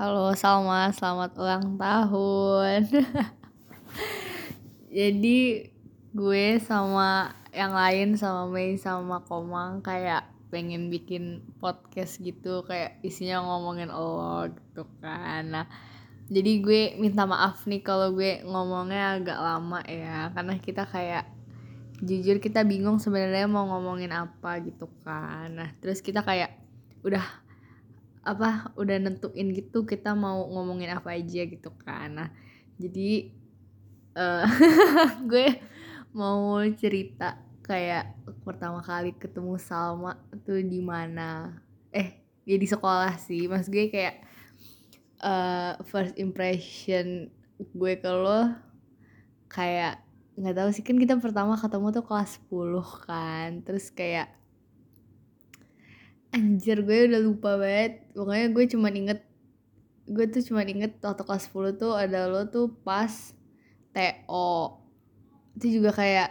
Halo Salma, selamat ulang tahun. Jadi gue sama yang lain sama Mei sama Komang kayak pengen bikin podcast gitu kayak isinya ngomongin Allah gitu kan. Nah, jadi gue minta maaf nih kalau gue ngomongnya agak lama ya karena kita kayak jujur kita bingung sebenarnya mau ngomongin apa gitu kan. Nah, terus kita kayak udah apa udah nentuin gitu kita mau ngomongin apa aja gitu kan. Nah jadi uh, gue mau cerita kayak pertama kali ketemu Salma tuh di mana. Eh ya di sekolah sih. Mas gue kayak uh, first impression gue ke lo kayak nggak tahu sih. Kan kita pertama ketemu tuh kelas 10 kan. Terus kayak anjir gue udah lupa banget. Pokoknya gue cuma inget gue tuh cuma inget waktu kelas 10 tuh ada lo tuh pas TO itu juga kayak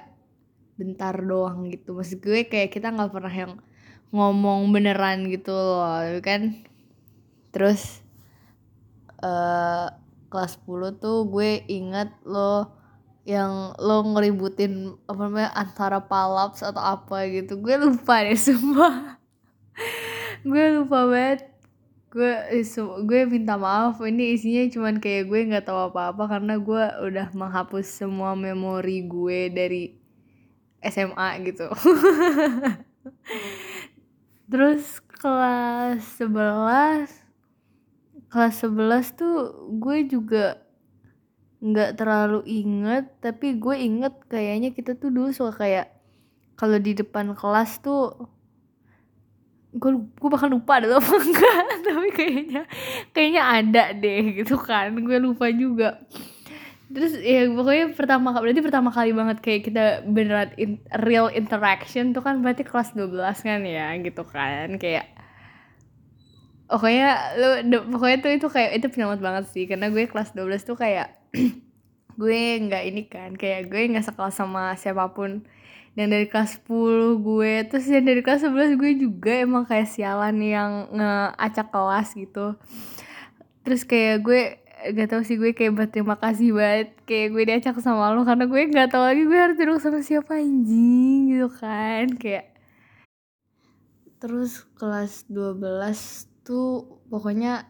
bentar doang gitu. Maksud gue kayak kita nggak pernah yang ngomong beneran gitu loh kan? Terus uh, kelas 10 tuh gue inget lo yang lo ngeributin apa namanya antara palaps atau apa gitu. Gue lupa deh semua gue lupa banget. Gue gue minta maaf. Ini isinya cuman kayak gue nggak tahu apa-apa karena gue udah menghapus semua memori gue dari SMA gitu. Terus kelas 11 kelas 11 tuh gue juga nggak terlalu inget tapi gue inget kayaknya kita tuh dulu suka kayak kalau di depan kelas tuh gue gue bakal lupa ada apa enggak. Tapi kayaknya kayaknya ada deh gitu kan. Gue lupa juga. Terus ya pokoknya pertama berarti pertama kali banget kayak kita beneran in, real interaction tuh kan berarti kelas 12 kan ya gitu kan. Kayak pokoknya lu pokoknya tuh itu kayak itu penyelamat banget sih. Karena gue kelas 12 tuh kayak gue nggak ini kan kayak gue nggak sekelas sama siapa pun yang dari kelas 10 gue terus yang dari kelas 11 gue juga emang kayak sialan yang ngeacak kelas gitu. Terus kayak gue gak tau sih gue kayak berterima kasih banget kayak gue diacak sama lo karena gue gak tau lagi gue harus duduk sama siapa anjing gitu kan kayak. Terus kelas 12 tuh pokoknya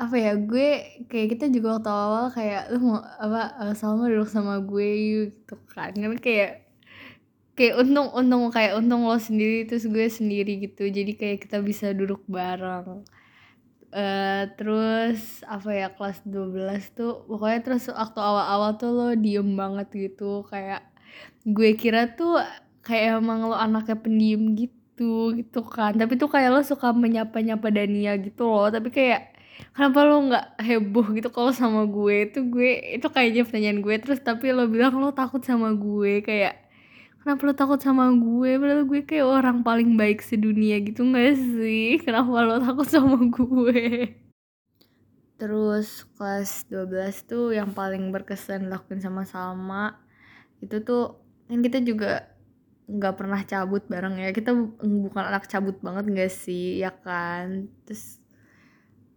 apa ya gue kayak kita juga waktu awal kayak lu mau apa Salma duduk sama gue gitu kan. Kan kayak kayak untung untung kayak untung lo sendiri terus gue sendiri gitu. Jadi kayak kita bisa duduk bareng. Uh, terus apa ya kelas 12 tuh pokoknya terus waktu awal-awal tuh lo diem banget gitu. Kayak gue kira tuh kayak emang lo anaknya pendiam gitu gitu kan. Tapi tuh kayak lo suka menyapa-nyapa Dania gitu loh. Tapi kayak kenapa lo nggak heboh gitu kalau sama gue? Itu gue itu kayaknya pertanyaan gue. Terus tapi lo bilang lo takut sama gue kayak kenapa lo takut sama gue? Padahal gue kayak orang paling baik sedunia gitu gak sih? Kenapa lo takut sama gue? Terus kelas 12 tuh yang paling berkesan lakuin sama Salma itu tuh kan kita juga nggak pernah cabut bareng ya. Kita bukan anak cabut banget gak sih? Ya kan? Terus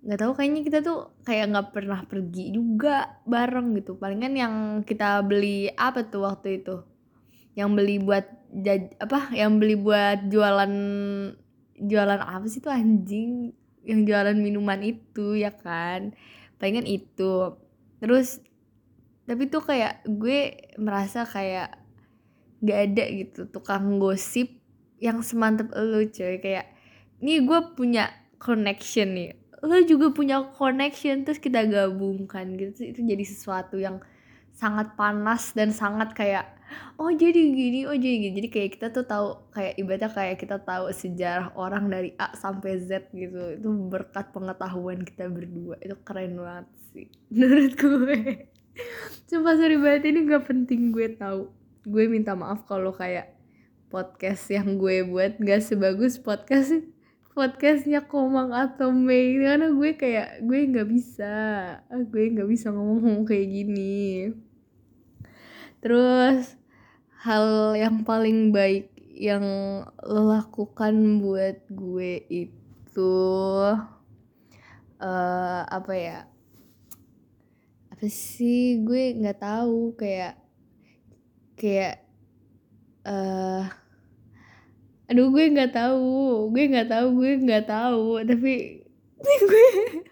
nggak tahu kayaknya kita tuh kayak nggak pernah pergi juga bareng gitu. Palingan yang kita beli apa tuh waktu itu yang beli buat jaj apa yang beli buat jualan jualan apa sih tuh anjing? Yang jualan minuman itu ya kan? Pengen itu. Terus tapi tuh kayak gue merasa kayak gak ada gitu tukang gosip yang semantep lo coy kayak ini gue punya connection nih. Lo juga punya connection terus kita gabungkan gitu. Itu jadi sesuatu yang sangat panas dan sangat kayak oh jadi gini oh jadi gini. Jadi kayak kita tuh tahu kayak ibaratnya kayak kita tahu sejarah orang dari A sampai Z gitu. Itu berkat pengetahuan kita berdua. Itu keren banget sih menurut gue. Sumpah sorry banget ini gak penting gue tahu. Gue minta maaf kalau kayak podcast yang gue buat gak sebagus podcast podcastnya Komang atau Mei. Karena gue kayak gue nggak bisa. Gue nggak bisa ngomong kayak gini. Terus hal yang paling baik yang lo lakukan buat gue itu uh, apa ya? Apa sih? Gue nggak tahu kayak kayak uh, aduh gue nggak tahu. Gue nggak tahu gue nggak tahu. Tapi gue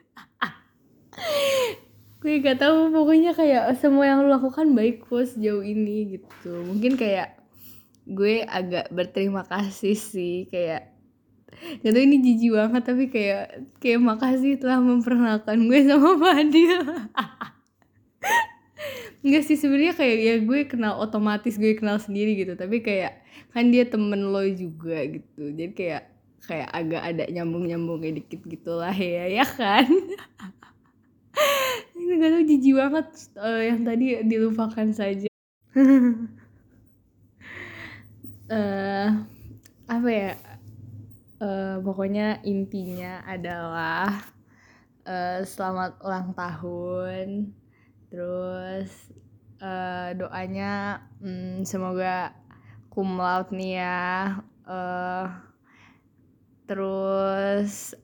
gue gak tahu. Pokoknya kayak semua yang lo lakukan baik kok sejauh ini gitu. Mungkin kayak gue agak berterima kasih sih. Kayak tau ini jijik banget tapi kayak kayak makasih telah memperkenalkan gue sama Fadil Enggak sih sebenarnya kayak ya gue kenal otomatis gue kenal sendiri gitu. Tapi kayak kan dia temen lo juga gitu. Jadi kayak kayak agak ada nyambung nyambungnya dikit gitulah ya ya kan? Ini gak tau jijik banget. Uh, yang tadi dilupakan saja. Uh, apa ya? Uh, pokoknya intinya adalah uh, selamat ulang tahun. Terus uh, doanya um, semoga cum laude nih ya. Uh, terus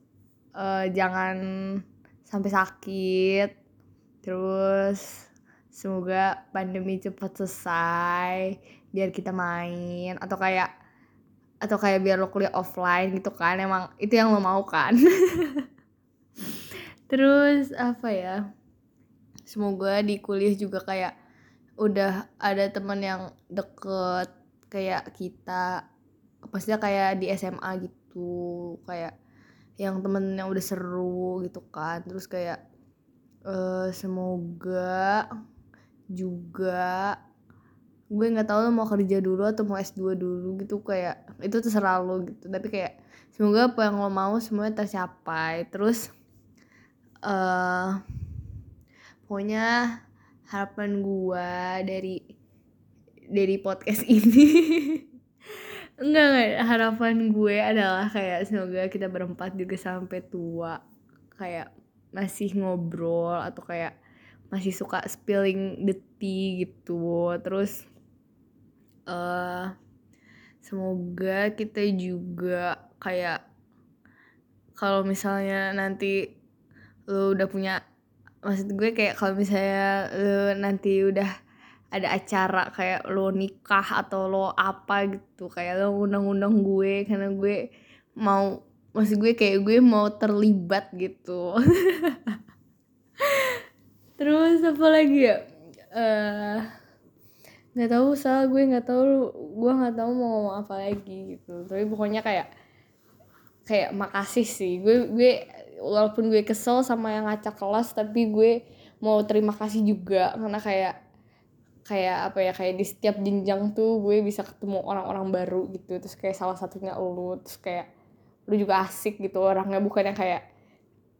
uh, jangan sampai sakit. Terus semoga pandemi cepat selesai biar kita main. Atau kayak atau kayak biar lo kuliah offline gitu kan. Emang itu yang lo mau kan? Terus apa ya? Semoga di kuliah juga kayak udah ada teman yang deket kayak kita pastinya kayak di SMA gitu kayak yang temen yang udah seru gitu kan. Terus kayak uh, semoga juga gue nggak tahu mau kerja dulu atau mau S2 dulu gitu kayak itu terserah lo gitu. Tapi kayak semoga apa yang lo mau semuanya tercapai. Terus uh, pokoknya harapan gue dari dari podcast ini. Enggak enggak. Harapan gue adalah kayak semoga kita berempat juga sampai tua. Kayak masih ngobrol atau kayak masih suka spilling the tea gitu. Terus uh, semoga kita juga kayak kalau misalnya nanti lo udah punya maksud gue kayak kalau misalnya lo nanti udah ada acara kayak lo nikah atau lo apa gitu kayak lo undang-undang gue karena gue mau maksud gue kayak gue mau terlibat gitu. Terus apa lagi ya? Uh, nggak tahu salah gue nggak tahu gue nggak tahu mau ngomong apa lagi gitu. Tapi pokoknya kayak kayak makasih sih. Gue gue walaupun gue kesel sama yang ngacak kelas tapi gue mau terima kasih juga. Karena kayak kayak apa ya kayak di setiap jenjang tuh gue bisa ketemu orang-orang baru gitu. Terus kayak salah satunya lu terus kayak lu juga asik gitu orangnya. Bukan yang kayak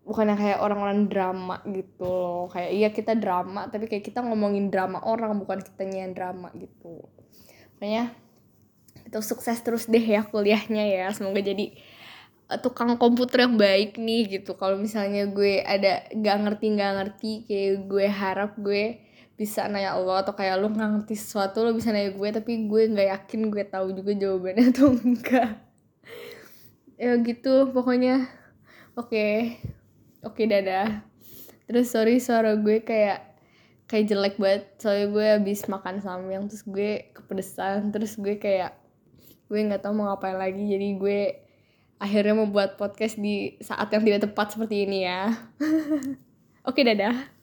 bukan yang kayak orang-orang drama gitu loh. Kayak iya kita drama tapi kayak kita ngomongin drama orang bukan kita yang drama gitu. Makanya itu sukses terus deh ya kuliahnya ya. Semoga jadi eh, tukang komputer yang baik nih gitu. Kalau misalnya gue ada gak ngerti gak ngerti kayak gue harap gue bisa nanya Allah atau kayak nggak ngerti sesuatu lo bisa nanya gue tapi gue nggak yakin gue tahu juga jawabannya atau enggak. Ya gitu pokoknya. Oke. Okay oke dadah. Terus sorry suara gue kayak kayak jelek banget. Soalnya gue habis makan samyang terus gue kepedesan terus gue kayak gue nggak tahu mau ngapain lagi. Jadi gue akhirnya membuat podcast di saat yang tidak tepat seperti ini ya. Oke dadah